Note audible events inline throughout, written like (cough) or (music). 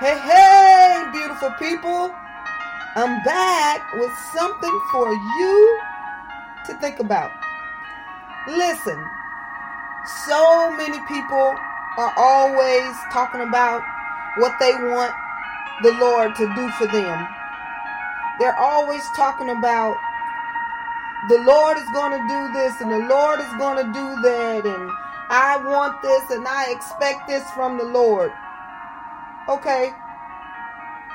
Hey, hey, beautiful people. I'm back with something for you to think about. Listen, so many people are always talking about what they want the Lord to do for them. They're always talking about the Lord is going to do this and the Lord is going to do that and I want this and I expect this from the Lord. Okay.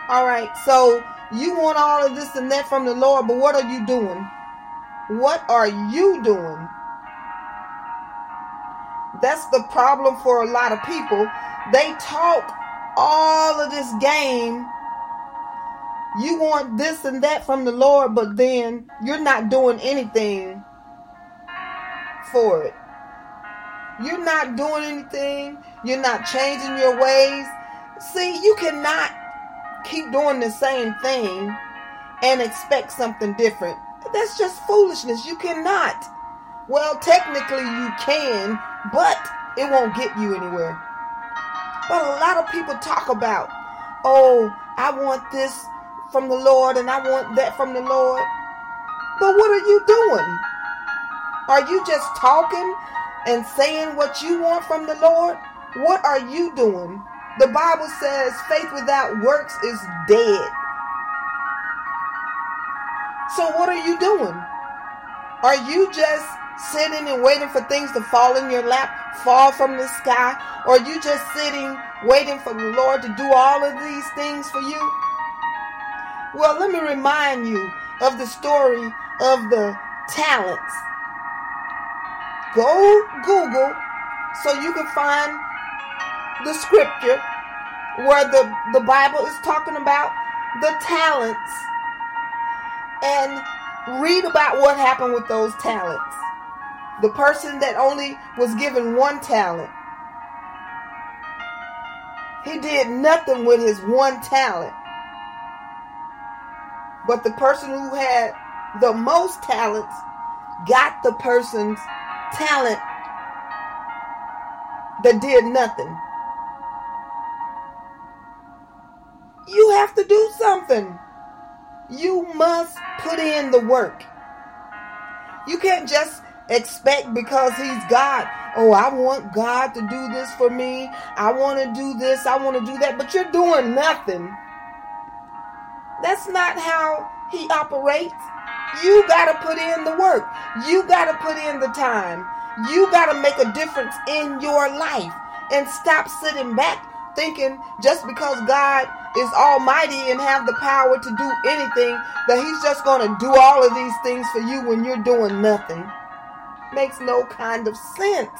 All right. So you want all of this and that from the Lord, but what are you doing? What are you doing? That's the problem for a lot of people. They talk all of this game. You want this and that from the Lord, but then you're not doing anything for it. You're not doing anything. You're not changing your ways. See, you cannot keep doing the same thing and expect something different. That's just foolishness. You cannot. Well, technically you can, but it won't get you anywhere. But a lot of people talk about, oh, I want this from the Lord and I want that from the Lord. But what are you doing? Are you just talking and saying what you want from the Lord? What are you doing? The Bible says faith without works is dead. So what are you doing? Are you just sitting and waiting for things to fall in your lap, fall from the sky? Or are you just sitting waiting for the Lord to do all of these things for you? Well, let me remind you of the story of the talents. Go Google so you can find the scripture where the, the Bible is talking about the talents and read about what happened with those talents. The person that only was given one talent, he did nothing with his one talent. But the person who had the most talents got the person's talent that did nothing. You have to do something. You must put in the work. You can't just expect because he's God. Oh, I want God to do this for me. I want to do this. I want to do that. But you're doing nothing. That's not how he operates. You got to put in the work. You got to put in the time. You got to make a difference in your life and stop sitting back thinking just because God is almighty and have the power to do anything that he's just going to do all of these things for you when you're doing nothing. Makes no kind of sense.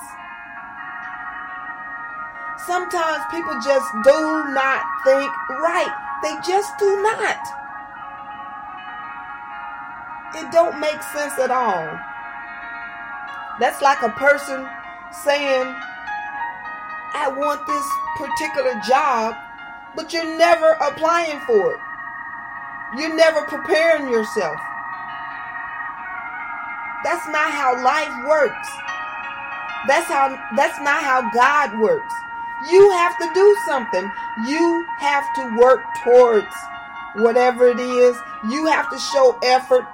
Sometimes people just do not think right. They just do not. It don't make sense at all. That's like a person saying, I want this particular job, but you're never applying for it. You're never preparing yourself. That's not how life works. That's how that's not how God works. You have to do something. You have to work towards whatever it is. You have to show effort.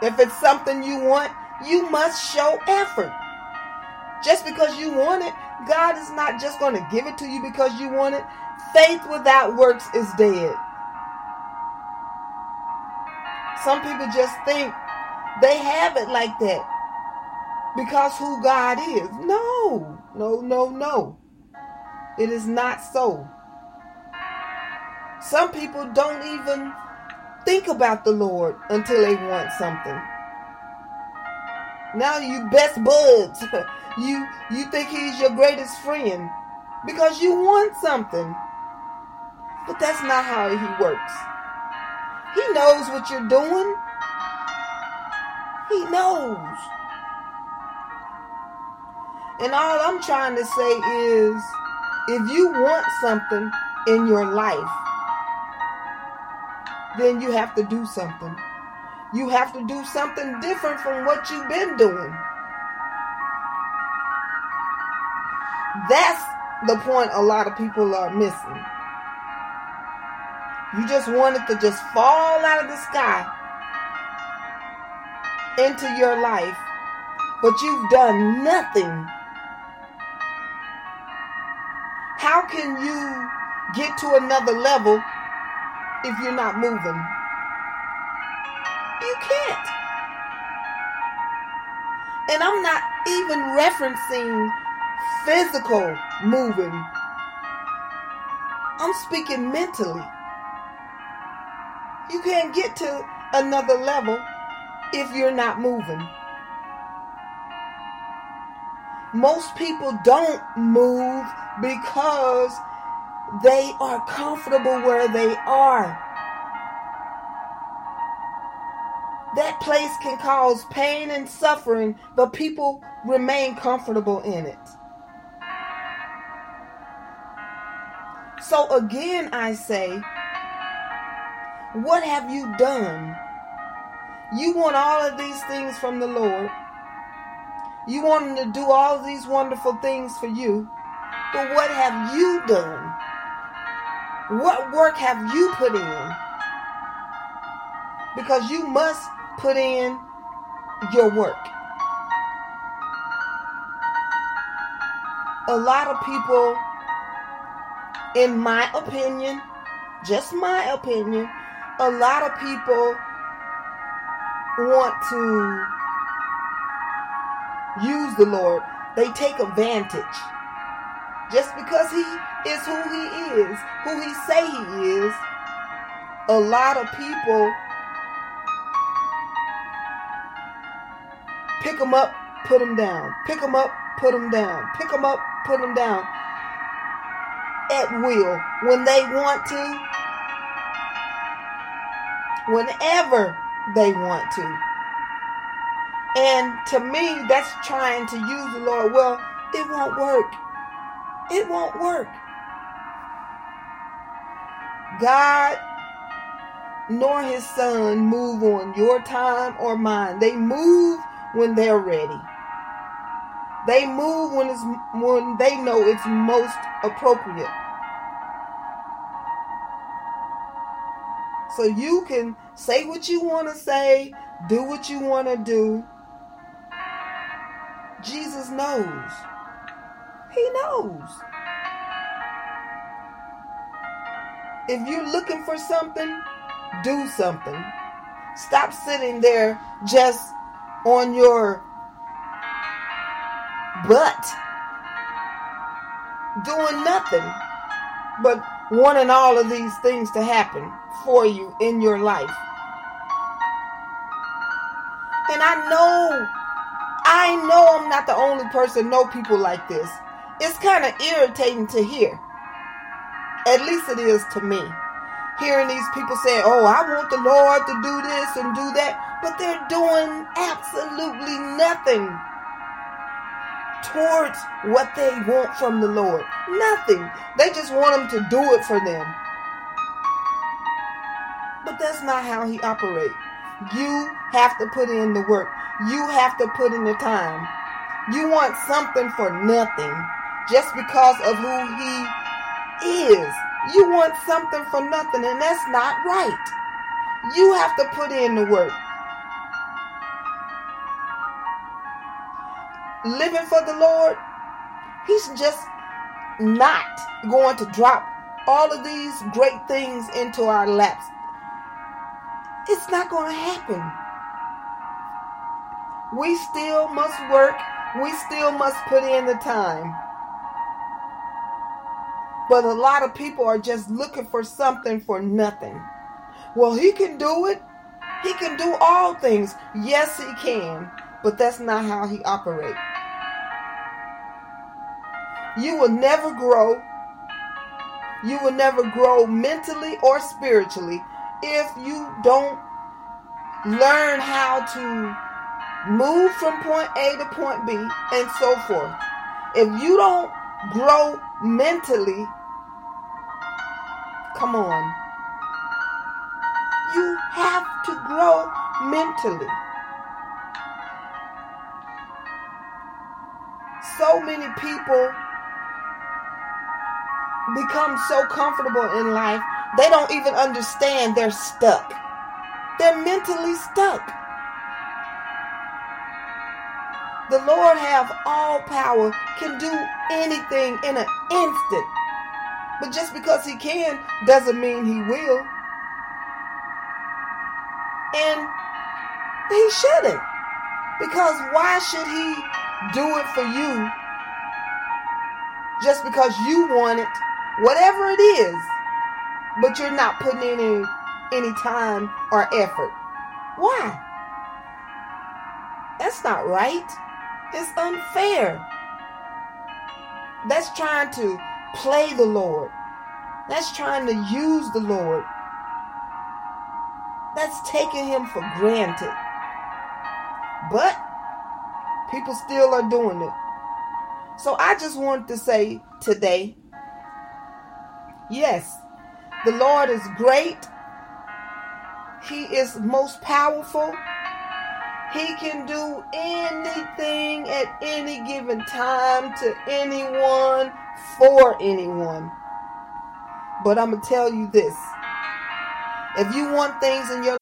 If it's something you want, you must show effort. Just because you want it God is not just going to give it to you because you want it. Faith without works is dead. Some people just think they have it like that because who God is. No, no, no, no. It is not so. Some people don't even think about the Lord until they want something. Now you best buds. (laughs) you you think he's your greatest friend because you want something. But that's not how he works. He knows what you're doing. He knows. And all I'm trying to say is if you want something in your life, then you have to do something. You have to do something different from what you've been doing. That's the point a lot of people are missing. You just want it to just fall out of the sky into your life, but you've done nothing. How can you get to another level if you're not moving? You can't. And I'm not even referencing physical moving. I'm speaking mentally. You can't get to another level if you're not moving. Most people don't move because they are comfortable where they are. That place can cause pain and suffering, but people remain comfortable in it. So again, I say, what have you done? You want all of these things from the Lord. You want Him to do all of these wonderful things for you. But what have you done? What work have you put in? Because you must put in your work. A lot of people, in my opinion, just my opinion, a lot of people want to use the Lord. They take advantage. Just because he is who he is, who he say he is, a lot of people pick them up, put them down. Pick them up, put them down. Pick them up, put them down. At will. When they want to, whenever they want to. And to me, that's trying to use the Lord. Well, it won't work. It won't work. God nor his son move on your time or mine. They move when they're ready. They move when it's when they know it's most appropriate. So you can say what you want to say, do what you want to do. Jesus knows. He knows. If you're looking for something, do something. Stop sitting there just on your butt doing nothing but wanting all of these things to happen for you in your life. And I know, I know I'm not the only person know people like this. It's kind of irritating to hear. At least it is to me. Hearing these people say, oh, I want the Lord to do this and do that, but they're doing absolutely nothing towards what they want from the Lord. Nothing. They just want Him to do it for them. But that's not how He operates. You have to put in the work. You have to put in the time. You want something for nothing just because of who He is. You want something for nothing, and that's not right. You have to put in the work. Living for the Lord He's just not going to drop all of these great things into our laps. It's not going to happen. We still must work. We still must put in the time. But a lot of people are just looking for something for nothing. Well, he can do it. He can do all things. Yes, he can. But that's not how he operates. You will never grow. You will never grow mentally or spiritually if you don't learn how to move from point A to point B and so forth. If you don't grow mentally, come on. You have to grow mentally. So many people become so comfortable in life, they don't even understand they're stuck. They're mentally stuck. The Lord have all power, can do anything in an instant. But just because he can doesn't mean he will. And he shouldn't. Because why should he do it for you just because you want it, whatever it is, but you're not putting in any, any time or effort? Why? That's not right. It's unfair. That's trying to play the Lord. That's trying to use the Lord. That's taking him for granted. But people still are doing it. So I just wanted to say today yes, the Lord is great. He is most powerful. He can do anything at any given time to anyone for anyone. But I'm going to tell you this if you want things in your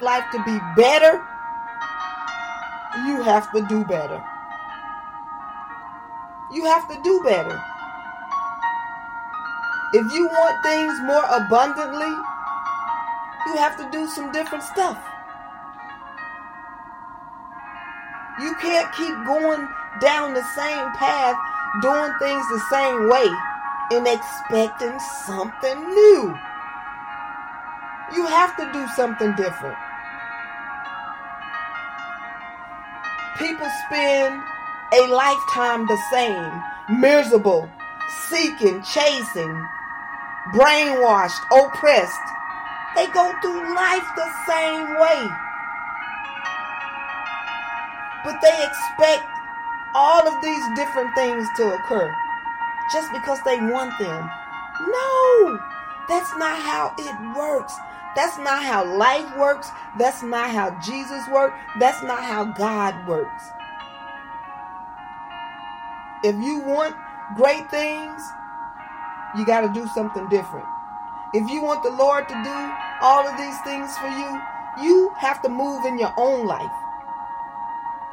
Life to be better, you have to do better. You have to do better. If you want things more abundantly, you have to do some different stuff. You can't keep going down the same path, doing things the same way, and expecting something new. You have to do something different. People spend a lifetime the same, miserable, seeking, chasing, brainwashed, oppressed. They go through life the same way. But they expect all of these different things to occur just because they want them. No, that's not how it works. That's not how life works. That's not how Jesus works. That's not how God works. If you want great things, you got to do something different. If you want the Lord to do all of these things for you, you have to move in your own life.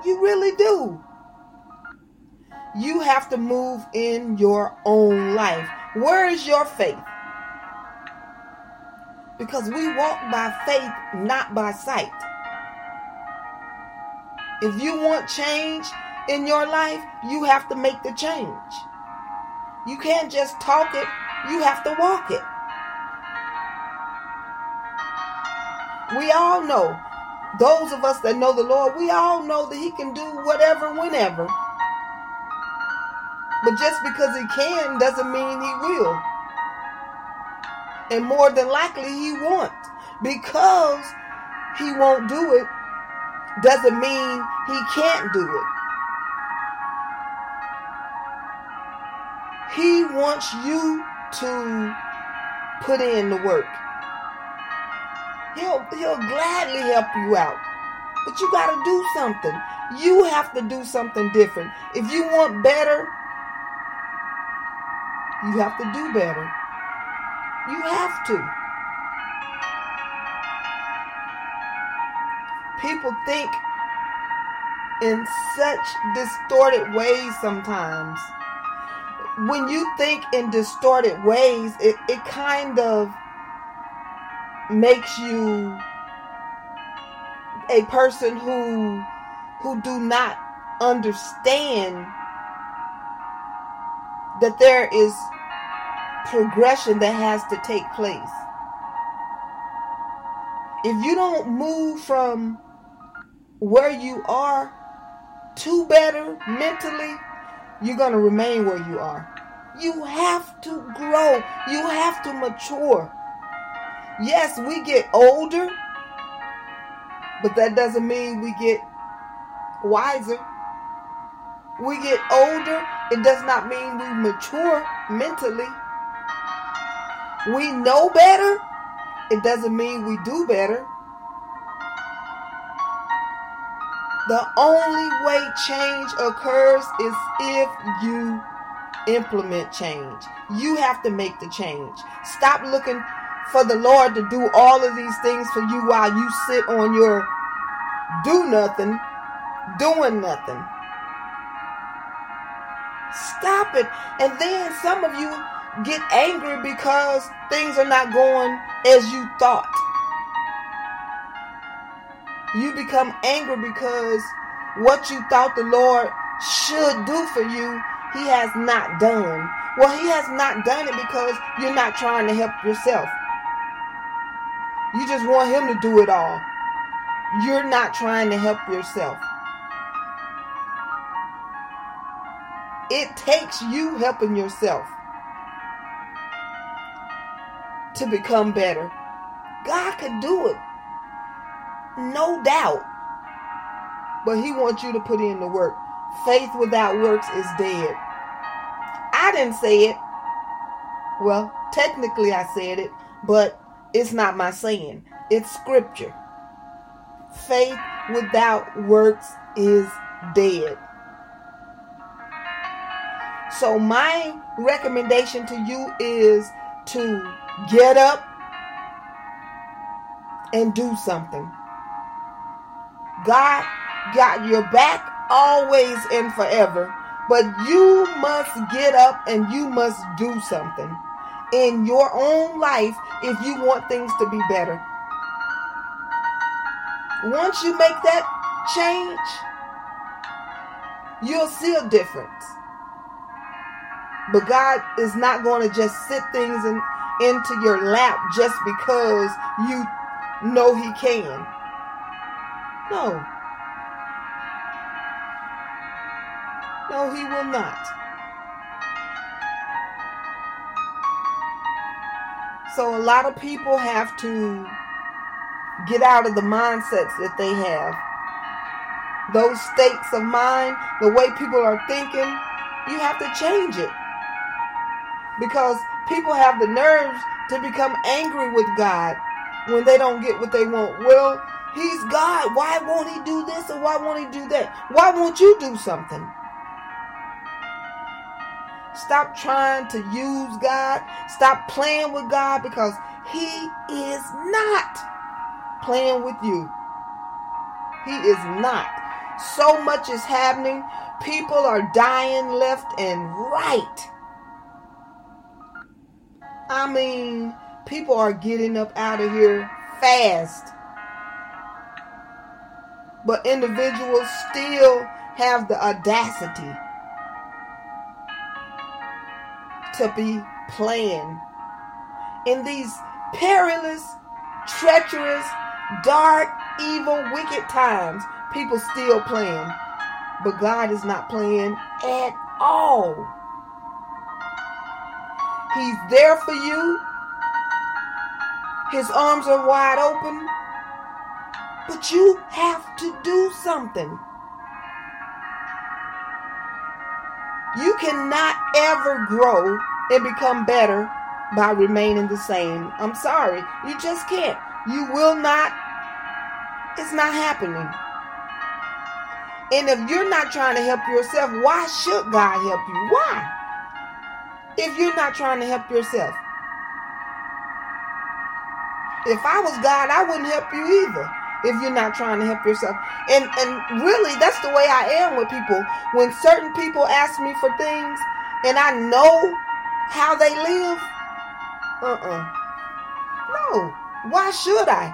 You really do. You have to move in your own life. Where is your faith? Because we walk by faith, not by sight. If you want change in your life, you have to make the change. You can't just talk it, you have to walk it. We all know, those of us that know the Lord, we all know that He can do whatever, whenever. But just because He can doesn't mean He will. And more than likely, He won't. Because He won't do it doesn't mean He can't do it. He wants you to put in the work. He'll he'll gladly help you out. But you got to do something. You have to do something different. If you want better, you have to do better. You have to. People think in such distorted ways sometimes. When you think in distorted ways, it, it kind of makes you a person who who do not understand that there is progression that has to take place. If you don't move from where you are to better mentally, you're going to remain where you are. You have to grow. You have to mature. Yes, we get older, but that doesn't mean we get wiser. We get older, it does not mean we mature mentally. We know better, it doesn't mean we do better. The only way change occurs is if you implement change. You have to make the change. Stop looking for the Lord to do all of these things for you while you sit on your do nothing, doing nothing. Stop it. And then some of you get angry because things are not going as you thought. You become angry because what you thought the Lord should do for you, He has not done. Well, He has not done it because you're not trying to help yourself. You just want him to do it all. You're not trying to help yourself. It takes you helping yourself to become better. God could do it. No doubt. But he wants you to put in the work. Faith without works is dead. I didn't say it. Well, technically I said it, but it's not my saying, it's scripture. Faith without works is dead. So, my recommendation to you is to get up and do something. God got your back always and forever, but you must get up and you must do something in your own life if you want things to be better. Once you make that change, you'll see a difference. But God is not going to just sit things in, into your lap just because you know He can. No. No, He will not. So a lot of people have to get out of the mindsets that they have. Those states of mind, the way people are thinking, you have to change it. Because people have the nerves to become angry with God when they don't get what they want. Well, He's God. Why won't He do this or why won't He do that? Why won't you do something? Stop trying to use God. Stop playing with God because He is not playing with you. He is not. So much is happening. People are dying left and right. I mean, people are getting up out of here fast. But individuals still have the audacity to be playing. In these perilous, treacherous, dark, evil, wicked times, people still playing. But God is not playing at all. He's there for you. His arms are wide open. But you have to do something. You cannot ever grow and become better by remaining the same. I'm sorry. You just can't. You will not. It's not happening. And if you're not trying to help yourself, why should God help you? Why? If you're not trying to help yourself. If I was God, I wouldn't help you either if you're not trying to help yourself. And and really that's the way I am with people. When certain people ask me for things and I know how they live, uh-uh. No. Why should I?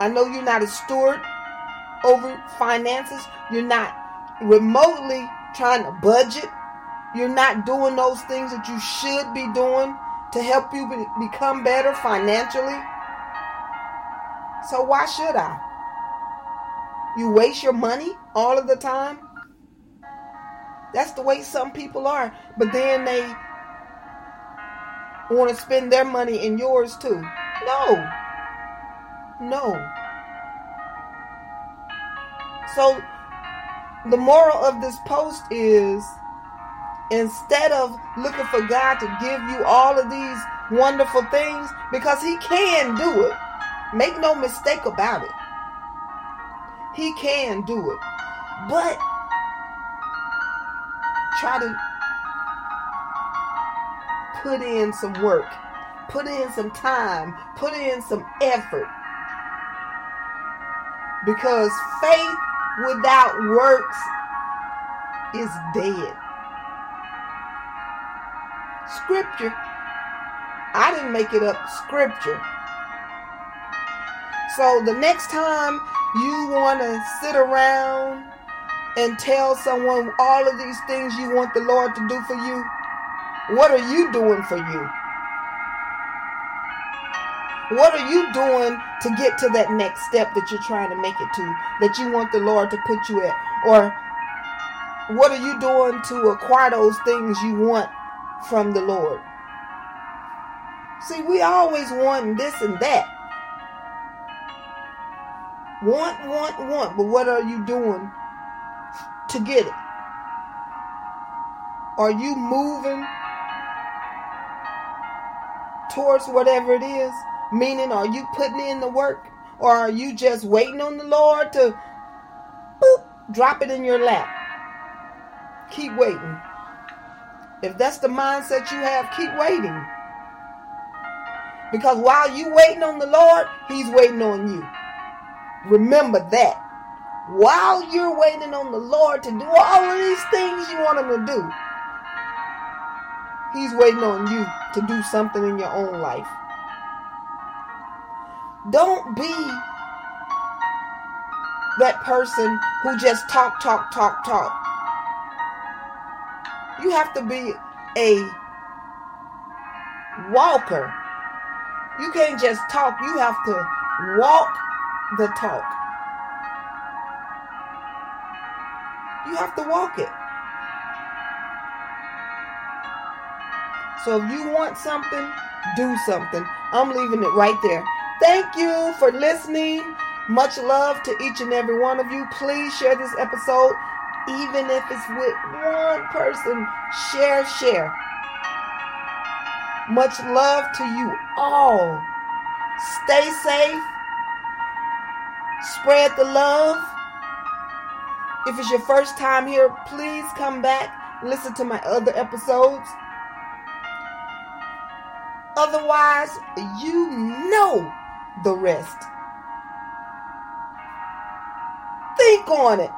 I know you're not a steward over finances. You're not remotely trying to budget. You're not doing those things that you should be doing to help you be- become better financially. So why should I? You waste your money all of the time? That's the way some people are. But then they want to spend their money in yours too. No. No. So the moral of this post is instead of looking for God to give you all of these wonderful things, because He can do it. Make no mistake about it. He can do it. But try to put in some work, put in some time, put in some effort. Because faith without works is dead. Scripture. I didn't make it up. Scripture. So the next time you want to sit around and tell someone all of these things you want the Lord to do for you, what are you doing for you? What are you doing to get to that next step that you're trying to make it to, that you want the Lord to put you at? Or what are you doing to acquire those things you want from the Lord? See, we always want this and that. Want, want, want, but what are you doing to get it? Are you moving towards whatever it is? Meaning, are you putting in the work? Or are you just waiting on the Lord to boop, drop it in your lap? Keep waiting. If that's the mindset you have, keep waiting. Because while you waiting on the Lord, He's waiting on you. Remember that. While you're waiting on the Lord to do all of these things you want Him to do, He's waiting on you to do something in your own life. Don't be that person who just talk, talk, talk, talk. You have to be a walker. You can't just talk, you have to walk the talk. You have to walk it. So if you want something, do something. I'm leaving it right there. Thank you for listening. Much love to each and every one of you. Please share this episode, even if it's with one person. Share, share. Much love to you all. Stay safe. Spread the love. If it's your first time here, please come back. Listen to my other episodes. Otherwise, you know the rest. Think on it.